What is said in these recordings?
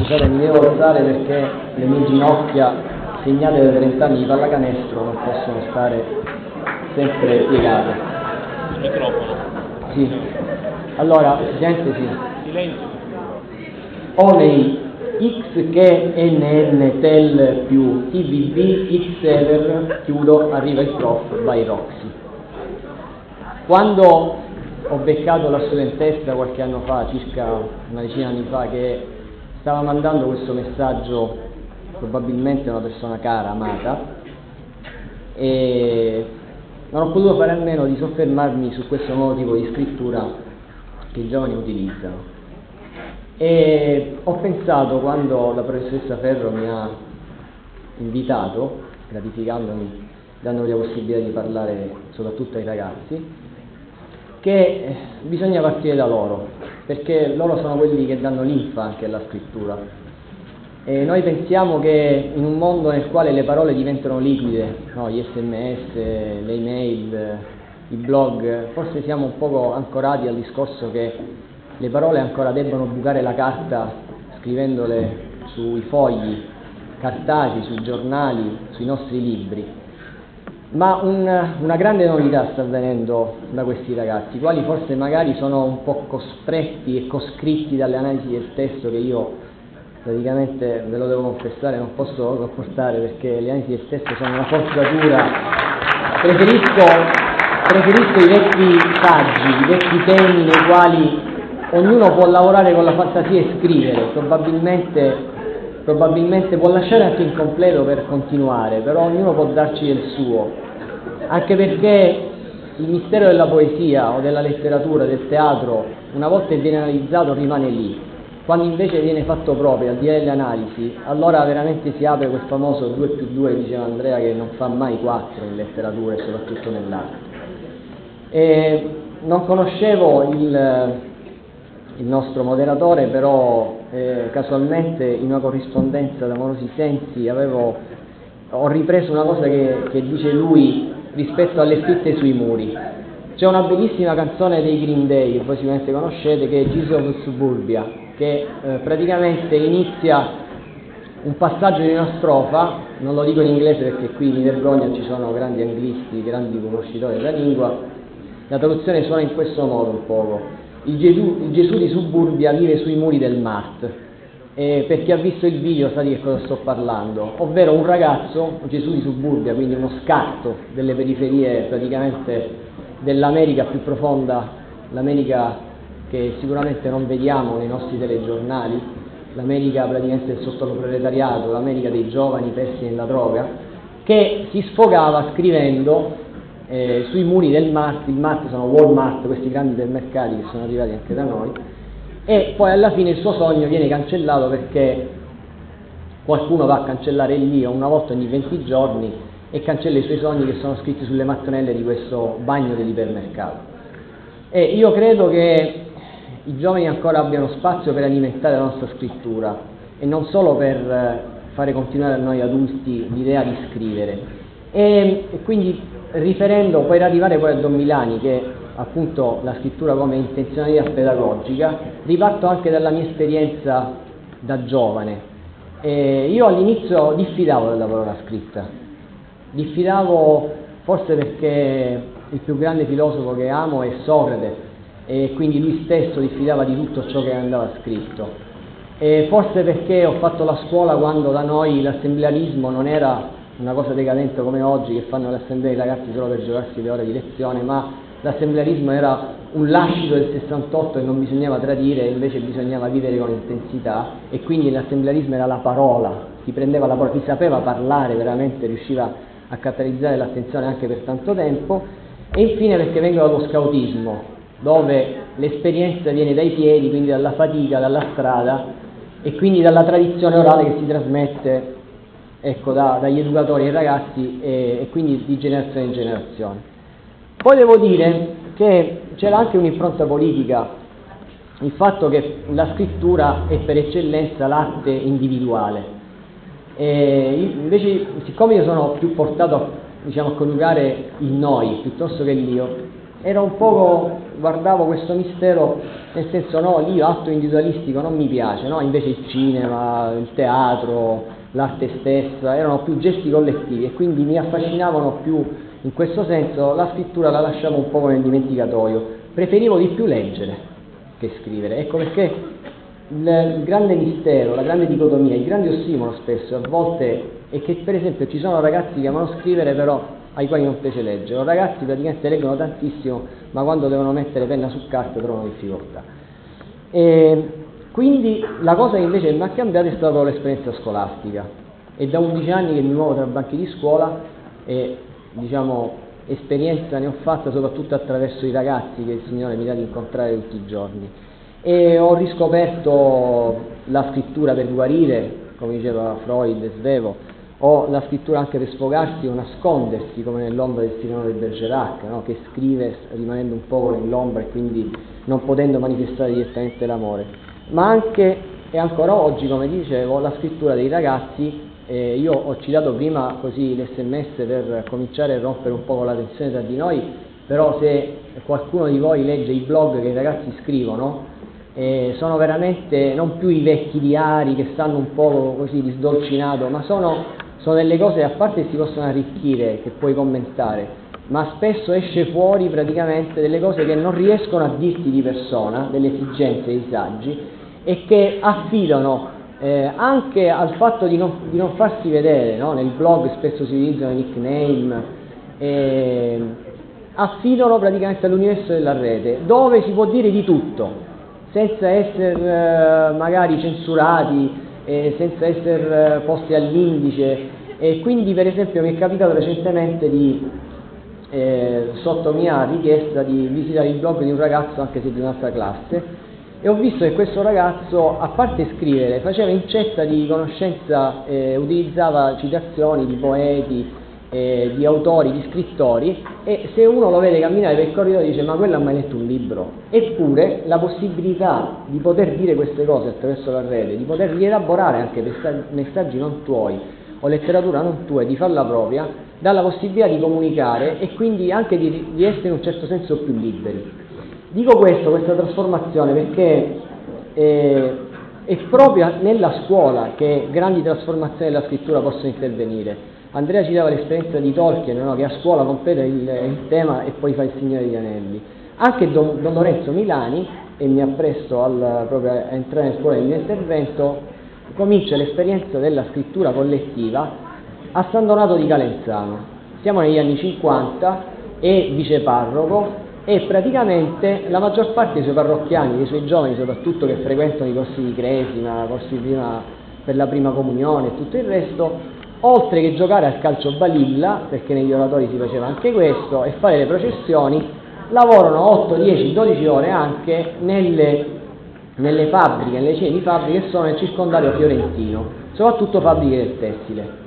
Scusate, mi devo alzare perché le mie ginocchia segnate da 30 anni di pallacanestro non possono stare sempre piegate. Il microfono. Sì. Allora, Presidente, sì. Silenzio. Onei X che NN tel più TVB X ever chiudo arriva il prof by Roxy. Quando ho beccato la studentessa qualche anno fa, circa una decina di anni fa, che stava mandando questo messaggio probabilmente a una persona cara, amata, e non ho potuto fare a meno di soffermarmi su questo nuovo tipo di scrittura che i giovani utilizzano. E ho pensato quando la professoressa Ferro mi ha invitato, gratificandomi, dandomi la possibilità di parlare soprattutto ai ragazzi, che bisogna partire da loro, perché loro sono quelli che danno linfa anche alla scrittura. E noi pensiamo che in un mondo nel quale le parole diventano liquide, no, gli sms, le email, i blog, forse siamo un poco ancorati al discorso che le parole ancora debbano bucare la carta scrivendole sui fogli cartacei, sui giornali, sui nostri libri. Ma un, una grande novità sta avvenendo da questi ragazzi, i quali forse magari sono un po' costretti e coscritti dalle analisi del testo che io praticamente, ve lo devo confessare, non posso sopportare perché le analisi del testo sono una forzatura. Preferisco, preferisco i vecchi saggi, i vecchi temi nei quali ognuno può lavorare con la fantasia e scrivere, probabilmente, probabilmente può lasciare anche incompleto per continuare, però ognuno può darci del suo, anche perché il mistero della poesia o della letteratura, del teatro, una volta viene analizzato rimane lì, quando invece viene fatto proprio, al di là delle analisi, allora veramente si apre quel famoso 2 più 2, diceva Andrea, che non fa mai 4 in letteratura e soprattutto nell'arte. E non conoscevo il, il nostro moderatore, però eh, casualmente in una corrispondenza d'amorosi sensi avevo, ho ripreso una cosa che, che dice lui rispetto alle scritte sui muri. C'è una bellissima canzone dei Green Day, che voi sicuramente conoscete, che è Jesus of Suburbia, che eh, praticamente inizia un passaggio di una strofa, non lo dico in inglese perché qui mi vergogno, ci sono grandi anglisti, grandi conoscitori della lingua, la traduzione suona in questo modo un poco. Il Gesù, il Gesù di Suburbia vive sui muri del Mart, eh, per chi ha visto il video sa di che cosa sto parlando, ovvero un ragazzo, Gesù di Suburbia, quindi uno scatto delle periferie praticamente dell'America più profonda, l'America che sicuramente non vediamo nei nostri telegiornali, l'America praticamente del sottoproletariato, l'America dei giovani persi nella droga, che si sfogava scrivendo eh, sui muri del Mart, il Mart sono Walmart, questi grandi supermercati che sono arrivati anche da noi, e poi alla fine il suo sogno viene cancellato perché qualcuno va a cancellare il mio una volta ogni 20 giorni e cancella i suoi sogni che sono scritti sulle mattonelle di questo bagno dell'ipermercato. E io credo che i giovani ancora abbiano spazio per alimentare la nostra scrittura e non solo per fare continuare a noi adulti l'idea di scrivere. E, quindi riferendo, poi arrivare poi a Don Milani che appunto la scrittura come intenzionalità pedagogica, riparto anche dalla mia esperienza da giovane. E io all'inizio diffidavo della parola scritta, diffidavo forse perché il più grande filosofo che amo è Socrate e quindi lui stesso diffidava di tutto ciò che andava scritto. E forse perché ho fatto la scuola quando da noi l'assemblearismo non era una cosa decadente come oggi che fanno l'assemblea i ragazzi solo per giocarsi le ore di lezione, ma l'assemblearismo era un lascito del 68 e non bisognava tradire, invece bisognava vivere con intensità e quindi l'assemblearismo era la parola, si prendeva la parola, chi sapeva parlare veramente riusciva a catalizzare l'attenzione anche per tanto tempo. E infine perché vengo dallo scautismo, dove l'esperienza viene dai piedi, quindi dalla fatica, dalla strada e quindi dalla tradizione orale che si trasmette ecco, da, dagli educatori ai ragazzi e, e quindi di generazione in generazione. Poi devo dire che c'era anche un'impronta politica, il fatto che la scrittura è per eccellenza l'arte individuale. E invece, siccome io sono più portato diciamo, a coniugare il noi piuttosto che l'io, era un poco, guardavo questo mistero nel senso no, l'io atto individualistico non mi piace, no? invece il cinema, il teatro, l'arte stessa erano più gesti collettivi e quindi mi affascinavano più in questo senso, la scrittura la lasciavo un po' nel dimenticatoio, preferivo di più leggere che scrivere, ecco perché il grande mistero, la grande dicotomia, il grande ossimolo spesso a volte è che per esempio ci sono ragazzi che amano scrivere però ai quali non piace leggere, o ragazzi praticamente leggono tantissimo ma quando devono mettere penna su carta trovano difficoltà. E quindi la cosa che invece mi ha cambiato è stata l'esperienza scolastica. È da 11 anni che mi muovo tra banchi di scuola e diciamo, esperienza ne ho fatta soprattutto attraverso i ragazzi che il Signore mi dà di incontrare tutti i giorni. E ho riscoperto la scrittura per guarire, come diceva Freud e Svevo, o la scrittura anche per sfogarsi o nascondersi, come nell'ombra del Signore del Bergerac, no? che scrive rimanendo un po' nell'ombra e quindi non potendo manifestare direttamente l'amore, ma anche e ancora oggi, come dicevo, la scrittura dei ragazzi eh, io ho citato prima così l'SMS per cominciare a rompere un po' la tensione tra di noi, però se qualcuno di voi legge i blog che i ragazzi scrivono, eh, sono veramente non più i vecchi diari che stanno un po' così di sdolcinato, ma sono, sono delle cose a parte che si possono arricchire, che puoi commentare, ma spesso esce fuori praticamente delle cose che non riescono a dirti di persona, delle esigenze, dei saggi, e che affidano eh, anche al fatto di non, di non farsi vedere, no? nel blog spesso si utilizzano i nickname, eh, affidano praticamente all'universo della rete, dove si può dire di tutto, senza essere eh, magari censurati, eh, senza essere eh, posti all'indice. E quindi per esempio mi è capitato recentemente di, eh, sotto mia richiesta, di visitare il blog di un ragazzo, anche se di un'altra classe, e ho visto che questo ragazzo, a parte scrivere, faceva incetta di conoscenza, eh, utilizzava citazioni di poeti, eh, di autori, di scrittori e se uno lo vede camminare per il corridoio dice ma quello ha mai letto un libro? Eppure la possibilità di poter dire queste cose attraverso la rete, di poter rielaborare anche messaggi non tuoi o letteratura non tua e di farla propria, dà la possibilità di comunicare e quindi anche di, di essere in un certo senso più liberi. Dico questo, questa trasformazione, perché eh, è proprio nella scuola che grandi trasformazioni della scrittura possono intervenire. Andrea ci dava l'esperienza di Tolkien, no? che a scuola completa il, il, tema e poi fa il Signore degli Anelli. Anche Don, Don Lorenzo Milani, e mi appresto al, proprio a entrare nel cuore del mio intervento, comincia l'esperienza della scrittura collettiva a San Donato di Calenzano. Siamo negli anni 50, è viceparroco, e praticamente la maggior parte dei suoi parrocchiani, dei suoi giovani soprattutto che frequentano i corsi di cresima, corsi prima, per la prima comunione e tutto il resto, oltre che giocare al calcio balilla, perché negli oratori si faceva anche questo, e fare le processioni, lavorano 8, 10, 12 ore anche nelle, nelle fabbriche, nelle cene di fabbriche che sono nel circondario fiorentino, soprattutto fabbriche del tessile.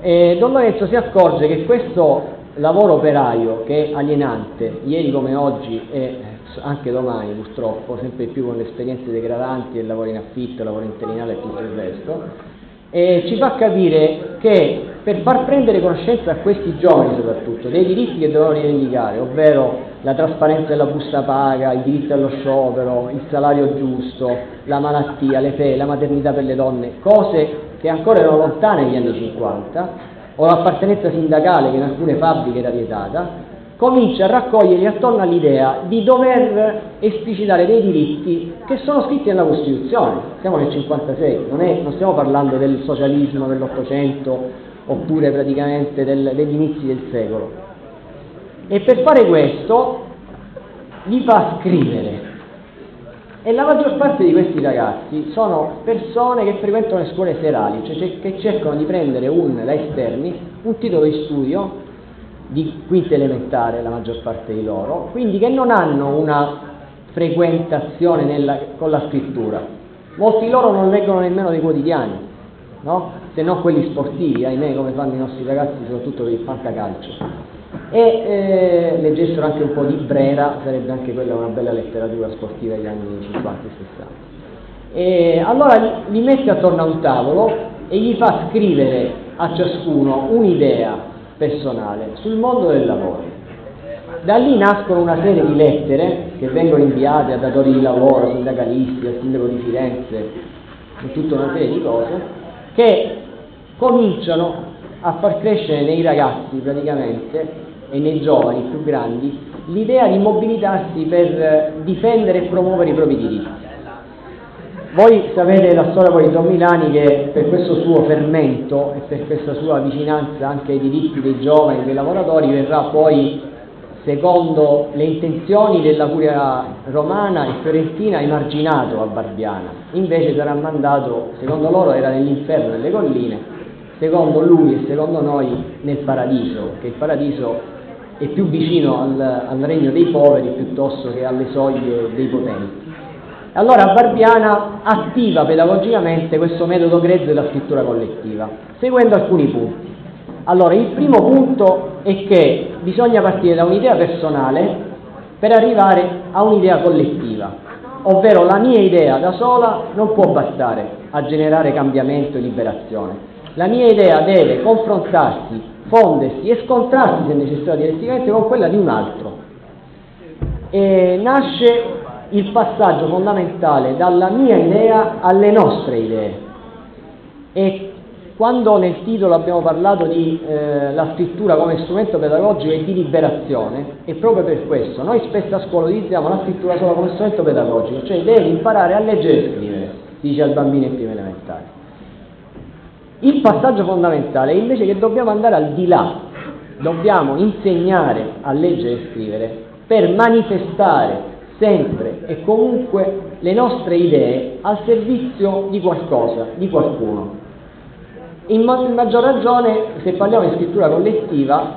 E Don Lorenzo si accorge che questo lavoro operaio che è alienante, ieri come oggi e anche domani purtroppo, sempre più con le esperienze degradanti del lavoro in affitto, lavoro interinale e tutto il resto, e ci fa capire che per far prendere conoscenza a questi giovani soprattutto dei diritti che devono rivendicare, ovvero la trasparenza della busta paga, il diritto allo sciopero, il salario giusto, la malattia, le ferie, la maternità per le donne, cose che ancora erano lontane negli anni 50, o l'appartenenza sindacale che in alcune fabbriche era vietata, comincia a raccoglierli attorno all'idea di dover esplicitare dei diritti che sono scritti nella Costituzione. Siamo nel 56, non, è, non stiamo parlando del socialismo dell'Ottocento oppure praticamente del, degli inizi del secolo. E per fare questo li fa scrivere e la maggior parte di questi ragazzi sono persone che frequentano le scuole serali, cioè che cercano di prendere un, da esterni un titolo di studio di quinta elementare, la maggior parte di loro, quindi che non hanno una frequentazione nella, con la scrittura. Molti di loro non leggono nemmeno dei quotidiani, no? se non quelli sportivi, ahimè, come fanno i nostri ragazzi, soprattutto per il fantacalcio e eh, leggessero anche un po' di Brera, sarebbe anche quella una bella letteratura sportiva degli anni 50 e 60. E allora li mette attorno a un tavolo e gli fa scrivere a ciascuno un'idea personale sul mondo del lavoro. Da lì nascono una serie di lettere che vengono inviate a datori di lavoro, sindacalisti, al sindaco di Firenze e tutta una serie di cose che cominciano a far crescere nei ragazzi praticamente e nei giovani più grandi l'idea di mobilitarsi per difendere e promuovere i propri diritti. Voi sapete la storia poi di Don Milani che per questo suo fermento e per questa sua vicinanza anche ai diritti dei giovani e dei lavoratori verrà poi, secondo le intenzioni della curia romana e fiorentina, emarginato a Barbiana. Invece sarà mandato, secondo loro era nell'inferno nelle colline, secondo lui e secondo noi nel paradiso, che il paradiso è più vicino al, al regno dei poveri piuttosto che alle soglie dei potenti. Allora Barbiana attiva pedagogicamente questo metodo grezzo della scrittura collettiva, seguendo alcuni punti. Allora, il primo punto è che bisogna partire da un'idea personale per arrivare a un'idea collettiva, ovvero la mia idea da sola non può bastare a generare cambiamento e liberazione. La mia idea deve confrontarsi, fondersi e scontrarsi se necessario direttivamente con quella di un altro. E nasce il passaggio fondamentale dalla mia idea alle nostre idee. E quando nel titolo abbiamo parlato di eh, la scrittura come strumento pedagogico e di liberazione, è proprio per questo. Noi spesso a scuola utilizziamo la scrittura solo come strumento pedagogico, cioè devi imparare a leggere e scrivere, dice al bambino in prima elementare. Il passaggio fondamentale è invece che dobbiamo andare al di là, dobbiamo insegnare a leggere e scrivere per manifestare sempre e comunque le nostre idee al servizio di qualcosa, di qualcuno. In, ma- in maggior ragione, se parliamo di scrittura collettiva,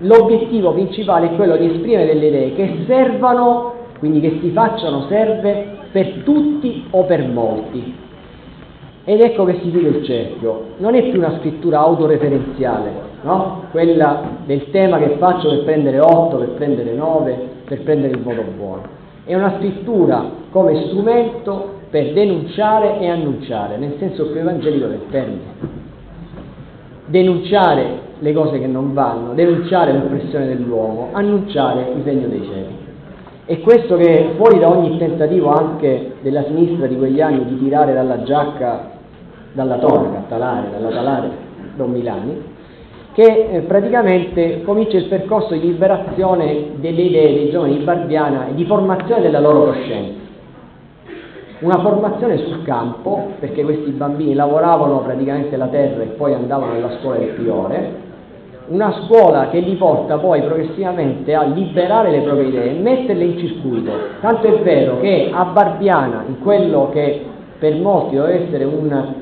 l'obiettivo principale è quello di esprimere delle idee che servano, quindi che si facciano serve per tutti o per molti. Ed ecco che si chiude il cerchio. Non è più una scrittura autoreferenziale, no? quella del tema che faccio per prendere 8, per prendere 9, per prendere il voto buono. È una scrittura come strumento per denunciare e annunciare, nel senso più evangelico del termine. Denunciare le cose che non vanno, denunciare l'oppressione dell'uomo, annunciare il regno dei cieli. E questo che fuori da ogni tentativo anche della sinistra di quegli anni di tirare dalla giacca, dalla tonaca, talare, dalla talare Don Milani, che eh, praticamente comincia il percorso di liberazione delle idee dei giovani di Barbiana e di formazione della loro coscienza. Una formazione sul campo, perché questi bambini lavoravano praticamente la terra e poi andavano alla scuola del Priore, una scuola che li porta poi progressivamente a liberare le proprie idee e metterle in circuito. Tanto è vero che a Barbiana, in quello che per molti deve essere un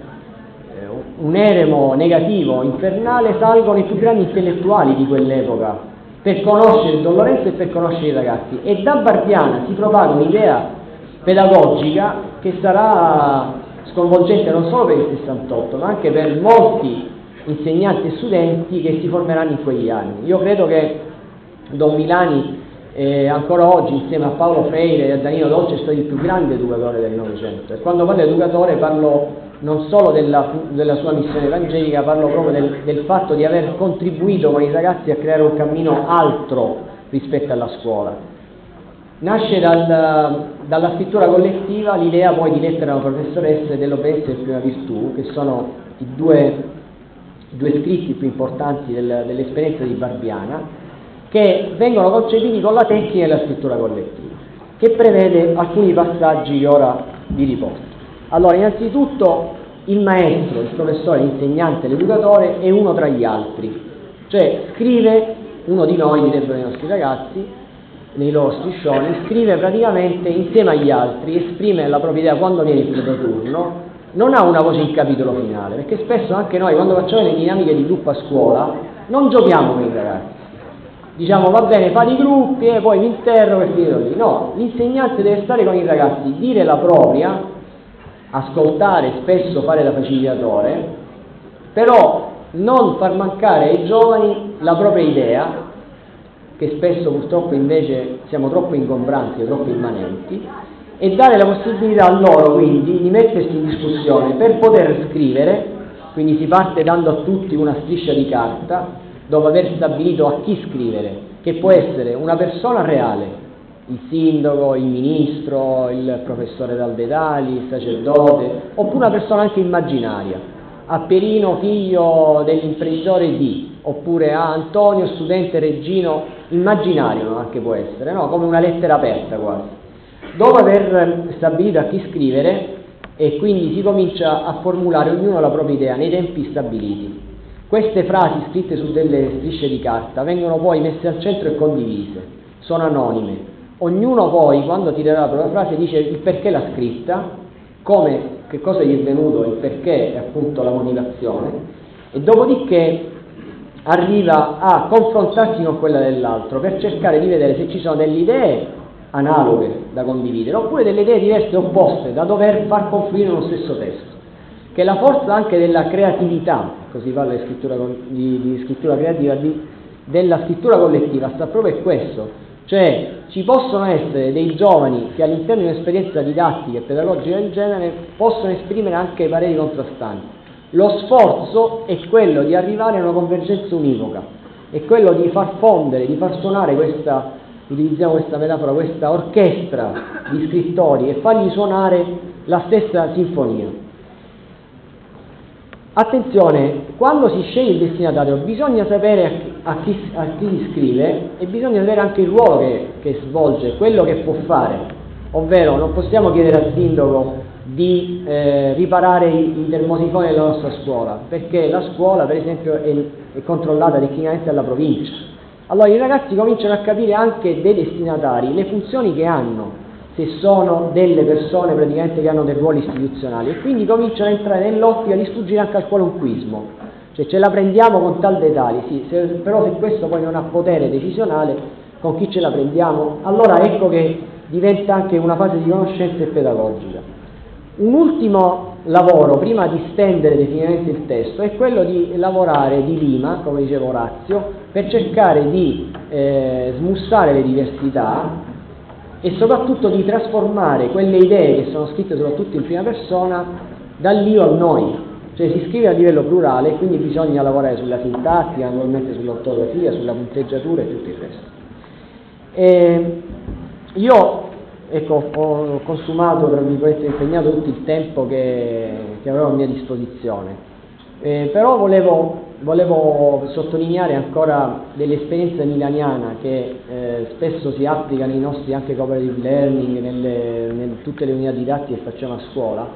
un eremo negativo, infernale, salgono i più grandi intellettuali di quell'epoca per conoscere Don Lorenzo e per conoscere i ragazzi. E da Barbiana si propaga un'idea pedagogica che sarà sconvolgente non solo per il 68, ma anche per molti insegnanti e studenti che si formeranno in quegli anni. Io credo che Don Milani eh, ancora oggi insieme a Paolo Freire e a Danilo Dolce stato il più grande educatore del Novecento e quando parlo educatore parlo non solo della, della, sua missione evangelica, parlo proprio del, del, fatto di aver contribuito con i ragazzi a creare un cammino altro rispetto alla scuola. Nasce dal, dalla scrittura collettiva l'idea poi di lettera alla professoressa dell'obbedienza e prima virtù, che sono i due, due scritti più importanti del, dell'esperienza di Barbiana, che vengono concepiti con la tecnica della scrittura collettiva, che prevede alcuni passaggi che ora vi riporto. Allora, innanzitutto il maestro, il professore, l'insegnante, l'educatore è uno tra gli altri, cioè scrive, uno di noi, direbbero i nostri ragazzi, nei loro striscioni, scrive praticamente insieme agli altri, esprime la propria idea quando viene il suo turno, non ha una voce in capitolo finale, perché spesso anche noi quando facciamo le dinamiche di gruppo a scuola non giochiamo con i ragazzi, diciamo va bene, fate i gruppi e poi vi interrogo e finito lì. No, l'insegnante deve stare con i ragazzi, dire la propria, ascoltare, spesso fare da facilitatore, però non far mancare ai giovani la propria idea, che spesso purtroppo invece siamo troppo ingombranti e troppo immanenti, e dare la possibilità a loro quindi di mettersi in discussione per poter scrivere, quindi si parte dando a tutti una striscia di carta, dopo aver stabilito a chi scrivere che può essere una persona reale, il sindaco, il ministro, il professore d'Albedali, il sacerdote, oppure una persona anche immaginaria, a Perino figlio dell'imprenditore di, oppure a Antonio studente Reggino, immaginario anche può essere, no? come una lettera aperta quasi. Dopo aver stabilito a chi scrivere, e quindi si comincia a formulare ognuno la propria idea nei tempi stabiliti. Queste frasi scritte su delle strisce di carta vengono poi messe al centro e condivise, sono anonime. Ognuno poi, quando tirerà la propria frase, dice il perché l'ha scritta, come, che cosa gli è venuto, il perché e appunto la motivazione, e dopodiché arriva a confrontarsi con quella dell'altro per cercare di vedere se ci sono delle idee analoghe da condividere oppure delle idee diverse opposte da dover far confluire nello stesso testo. Che è la forza anche della creatività, così parla di scrittura, di, di scrittura creativa, di, della scrittura collettiva, sta proprio in questo, cioè ci possono essere dei giovani che all'interno di un'esperienza didattica e pedagogica del genere possono esprimere anche pareri contrastanti. Lo sforzo è quello di arrivare a una convergenza univoca, è quello di far fondere, di far suonare questa, utilizziamo questa metafora, questa orchestra di scrittori e fargli suonare la stessa sinfonia. Attenzione, quando si sceglie il destinatario bisogna sapere a chi, a chi scrive e bisogna sapere anche il ruolo che, che, svolge, quello che può fare, ovvero non possiamo chiedere al sindaco di eh, riparare i, i termosifoni della nostra scuola, perché la scuola per esempio è, è controllata tecnicamente dalla provincia. Allora i ragazzi cominciano a capire anche dei destinatari le funzioni che hanno, se sono delle persone praticamente che hanno dei ruoli istituzionali e quindi cominciano a entrare nell'ottica di sfuggire anche al qualunquismo, cioè ce la prendiamo con tal dettagli, sì, se, però se questo poi non ha potere decisionale, con chi ce la prendiamo? Allora ecco che diventa anche una fase di conoscenza e pedagogica. Un ultimo lavoro, prima di stendere definitivamente il testo, è quello di lavorare di lima, come diceva Orazio, per cercare di eh, smussare le diversità e soprattutto di trasformare quelle idee che sono scritte soprattutto in prima persona dall'io al noi, cioè si scrive a livello plurale, quindi bisogna lavorare sulla sintassi, naturalmente sull'ortografia, sulla punteggiatura e tutto il resto. E io ecco, ho consumato, tra virgolette, impegnato tutto il tempo che, che avevo a mia disposizione, eh, però volevo volevo sottolineare ancora dell'esperienza milaniana che eh, spesso si applica nei nostri anche cooperative learning, nelle, in tutte le unità didattiche che facciamo a scuola,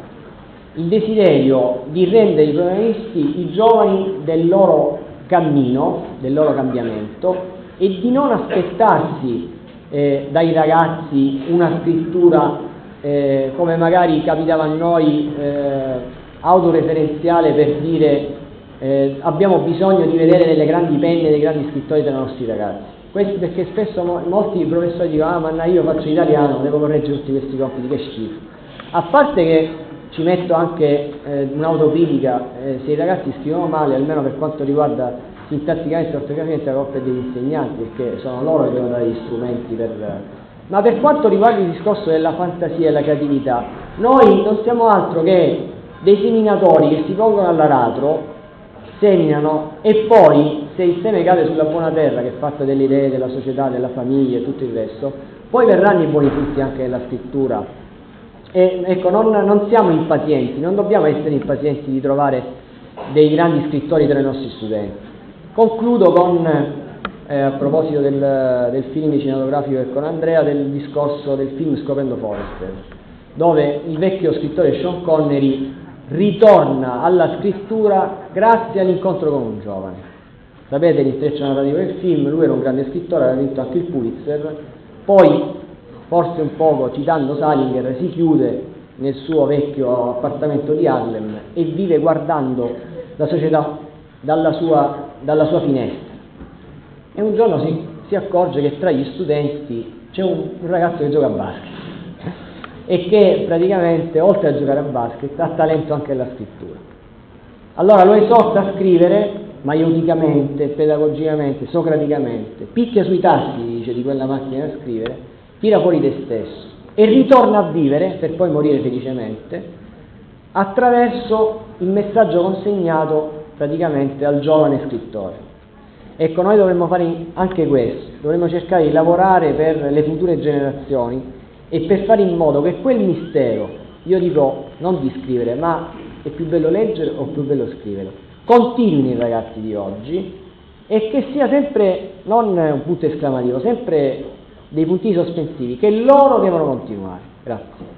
il desiderio di rendere i protagonisti i giovani del loro cammino, del loro cambiamento e di non aspettarsi eh, dai ragazzi una scrittura eh, come magari capitava a noi eh, autoreferenziale per dire eh, abbiamo bisogno di vedere nelle grandi penne dei grandi scrittori dei nostri ragazzi. Questo perché spesso molti professori dicono ah ma io faccio italiano, devo correggere tutti questi compiti, che schifo. A parte che ci metto anche eh, un'autocritica, eh, se i ragazzi scrivono male, almeno per quanto riguarda sintatticamente e ortograficamente la colpa degli insegnanti, perché sono loro che devono dare gli strumenti per... Ma per quanto riguarda il discorso della fantasia e della creatività, noi non siamo altro che dei seminatori che si pongono all'aratro seminano e poi se il seme cade sulla buona terra che è fatta delle idee della società, della famiglia e tutto il resto, poi verranno i buoni frutti anche della scrittura. E ecco, non, non siamo impazienti, non dobbiamo essere impazienti di trovare dei grandi scrittori tra i nostri studenti. Concludo con, eh, a proposito del, del, film cinematografico e con Andrea, del discorso del film Scoprendo Forrester, dove il vecchio scrittore Sean Connery ritorna alla scrittura grazie all'incontro con un giovane. Sapete l'intreccio narrativo del film, lui era un grande scrittore, aveva vinto anche il Pulitzer, poi forse un poco citando Salinger si chiude nel suo vecchio appartamento di Harlem e vive guardando la società dalla sua, dalla sua finestra. E un giorno si, si, accorge che tra gli studenti c'è un, un ragazzo che gioca a basket e che praticamente oltre a giocare a basket ha talento anche nella scrittura. Allora lo esorta a scrivere maieuticamente, pedagogicamente, socraticamente, picchia sui tasti, dice, di quella macchina da scrivere, tira fuori te stesso e ritorna a vivere, per poi morire felicemente, attraverso il messaggio consegnato praticamente al giovane scrittore. Ecco, noi dovremmo fare anche questo, dovremmo cercare di lavorare per le future generazioni e per fare in modo che quel mistero, io dico non di scrivere, ma è più bello leggere o più bello scrivere, continuino i ragazzi di oggi e che sia sempre, non un punto esclamativo, sempre dei punti sospensivi, che loro devono continuare. Grazie.